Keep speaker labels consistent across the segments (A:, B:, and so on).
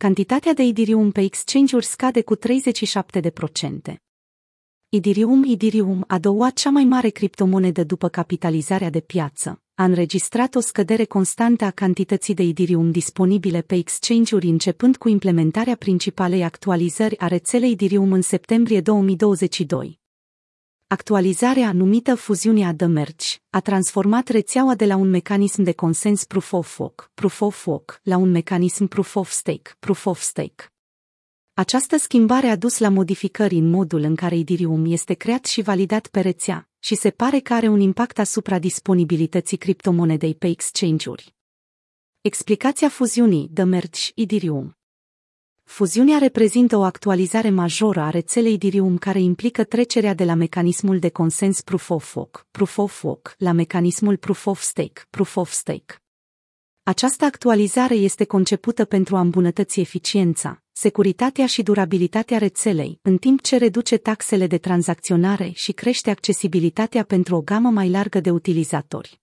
A: cantitatea de Idirium pe exchange-uri scade cu 37%. Idirium Idirium, a doua cea mai mare criptomonedă după capitalizarea de piață, a înregistrat o scădere constantă a cantității de Idirium disponibile pe exchange-uri începând cu implementarea principalei actualizări a rețelei Idirium în septembrie 2022. Actualizarea, numită fuziunea de Merge, a transformat rețeaua de la un mecanism de consens Proof of Work, Proof of Work, la un mecanism Proof of Stake, Proof of Stake. Această schimbare a dus la modificări în modul în care Ethereum este creat și validat pe rețea și se pare că are un impact asupra disponibilității criptomonedei pe exchange-uri. Explicația fuziunii de Merge Ethereum Fuziunea reprezintă o actualizare majoră a rețelei Ethereum care implică trecerea de la mecanismul de consens Proof of Work, Proof of Work la mecanismul Proof of Stake, Proof of Stake. Această actualizare este concepută pentru a îmbunătăți eficiența, securitatea și durabilitatea rețelei, în timp ce reduce taxele de tranzacționare și crește accesibilitatea pentru o gamă mai largă de utilizatori.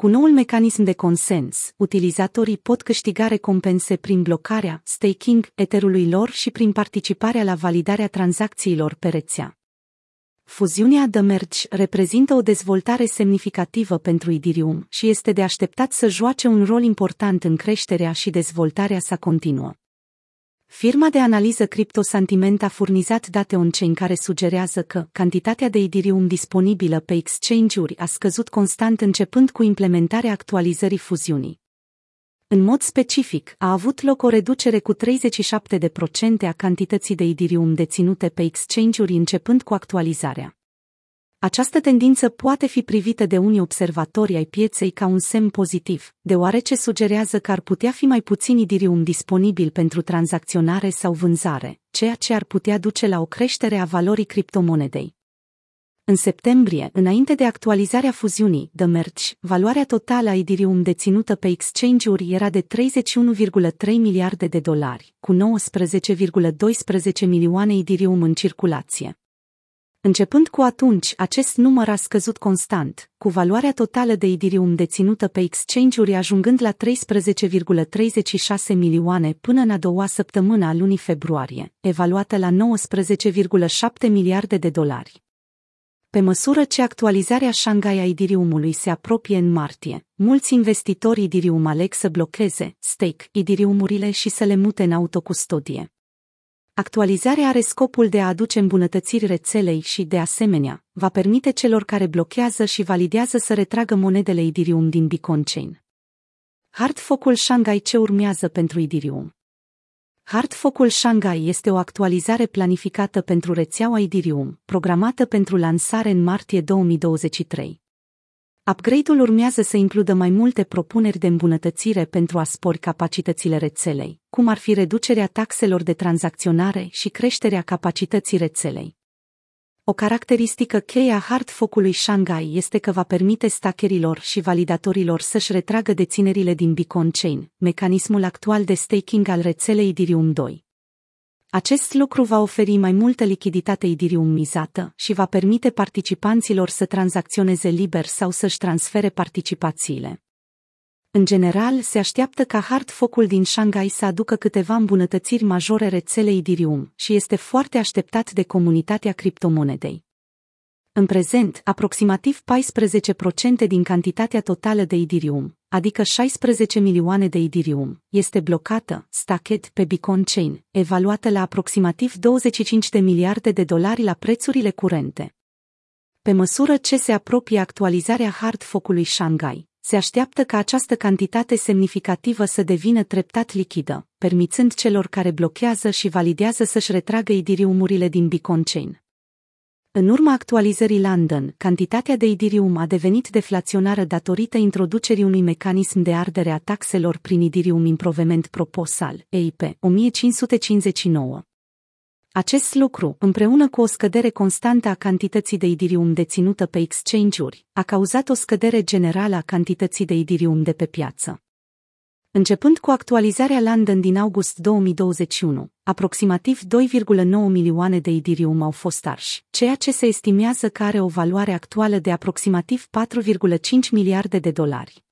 A: Cu noul mecanism de consens, utilizatorii pot câștiga recompense prin blocarea, staking, eterului lor și prin participarea la validarea tranzacțiilor pe rețea. Fuziunea de Merge reprezintă o dezvoltare semnificativă pentru Ethereum și este de așteptat să joace un rol important în creșterea și dezvoltarea sa continuă. Firma de analiză CryptoSentiment a furnizat date on-chain care sugerează că cantitatea de Ethereum disponibilă pe exchange-uri a scăzut constant începând cu implementarea actualizării fuziunii. În mod specific, a avut loc o reducere cu 37% a cantității de Ethereum deținute pe exchange-uri începând cu actualizarea. Această tendință poate fi privită de unii observatori ai pieței ca un semn pozitiv, deoarece sugerează că ar putea fi mai puțin Ethereum disponibil pentru tranzacționare sau vânzare, ceea ce ar putea duce la o creștere a valorii criptomonedei. În septembrie, înainte de actualizarea fuziunii, The Merge, valoarea totală a Ethereum deținută pe exchange-uri era de 31,3 miliarde de dolari, cu 19,12 milioane Ethereum în circulație. Începând cu atunci, acest număr a scăzut constant, cu valoarea totală de Ethereum deținută pe exchange-uri ajungând la 13,36 milioane până în a doua săptămână a lunii februarie, evaluată la 19,7 miliarde de dolari. Pe măsură ce actualizarea Shanghai a Ethereum-ului se apropie în martie, mulți investitori Ethereum aleg să blocheze, stake, Ethereum-urile și să le mute în autocustodie. Actualizarea are scopul de a aduce îmbunătățiri rețelei și, de asemenea, va permite celor care blochează și validează să retragă monedele Ethereum din Beacon Chain. Hardfocul Shanghai ce urmează pentru Ethereum? Hardfocul Shanghai este o actualizare planificată pentru rețeaua Ethereum, programată pentru lansare în martie 2023. Upgrade-ul urmează să includă mai multe propuneri de îmbunătățire pentru a spori capacitățile rețelei, cum ar fi reducerea taxelor de tranzacționare și creșterea capacității rețelei. O caracteristică cheie a hardfocului Shanghai este că va permite stakerilor și validatorilor să-și retragă deținerile din Beacon Chain, mecanismul actual de staking al rețelei Ethereum 2. Acest lucru va oferi mai multă lichiditate idiriumizată și va permite participanților să tranzacționeze liber sau să-și transfere participațiile. În general, se așteaptă ca hard focul din Shanghai să aducă câteva îmbunătățiri majore rețelei Idirium și este foarte așteptat de comunitatea criptomonedei. În prezent, aproximativ 14% din cantitatea totală de Ethereum, adică 16 milioane de Ethereum, este blocată, stacked pe Beacon Chain, evaluată la aproximativ 25 de miliarde de dolari la prețurile curente. Pe măsură ce se apropie actualizarea hard focului Shanghai, se așteaptă ca această cantitate semnificativă să devină treptat lichidă, permițând celor care blochează și validează să-și retragă Ethereum-urile din Beacon Chain. În urma actualizării London, cantitatea de Ethereum a devenit deflaționară datorită introducerii unui mecanism de ardere a taxelor prin Ethereum Improvement Proposal, EIP, 1559. Acest lucru, împreună cu o scădere constantă a cantității de Ethereum deținută pe exchange-uri, a cauzat o scădere generală a cantității de Ethereum de pe piață. Începând cu actualizarea London din august 2021, aproximativ 2,9 milioane de Ethereum au fost arși, ceea ce se estimează că are o valoare actuală de aproximativ 4,5 miliarde de dolari.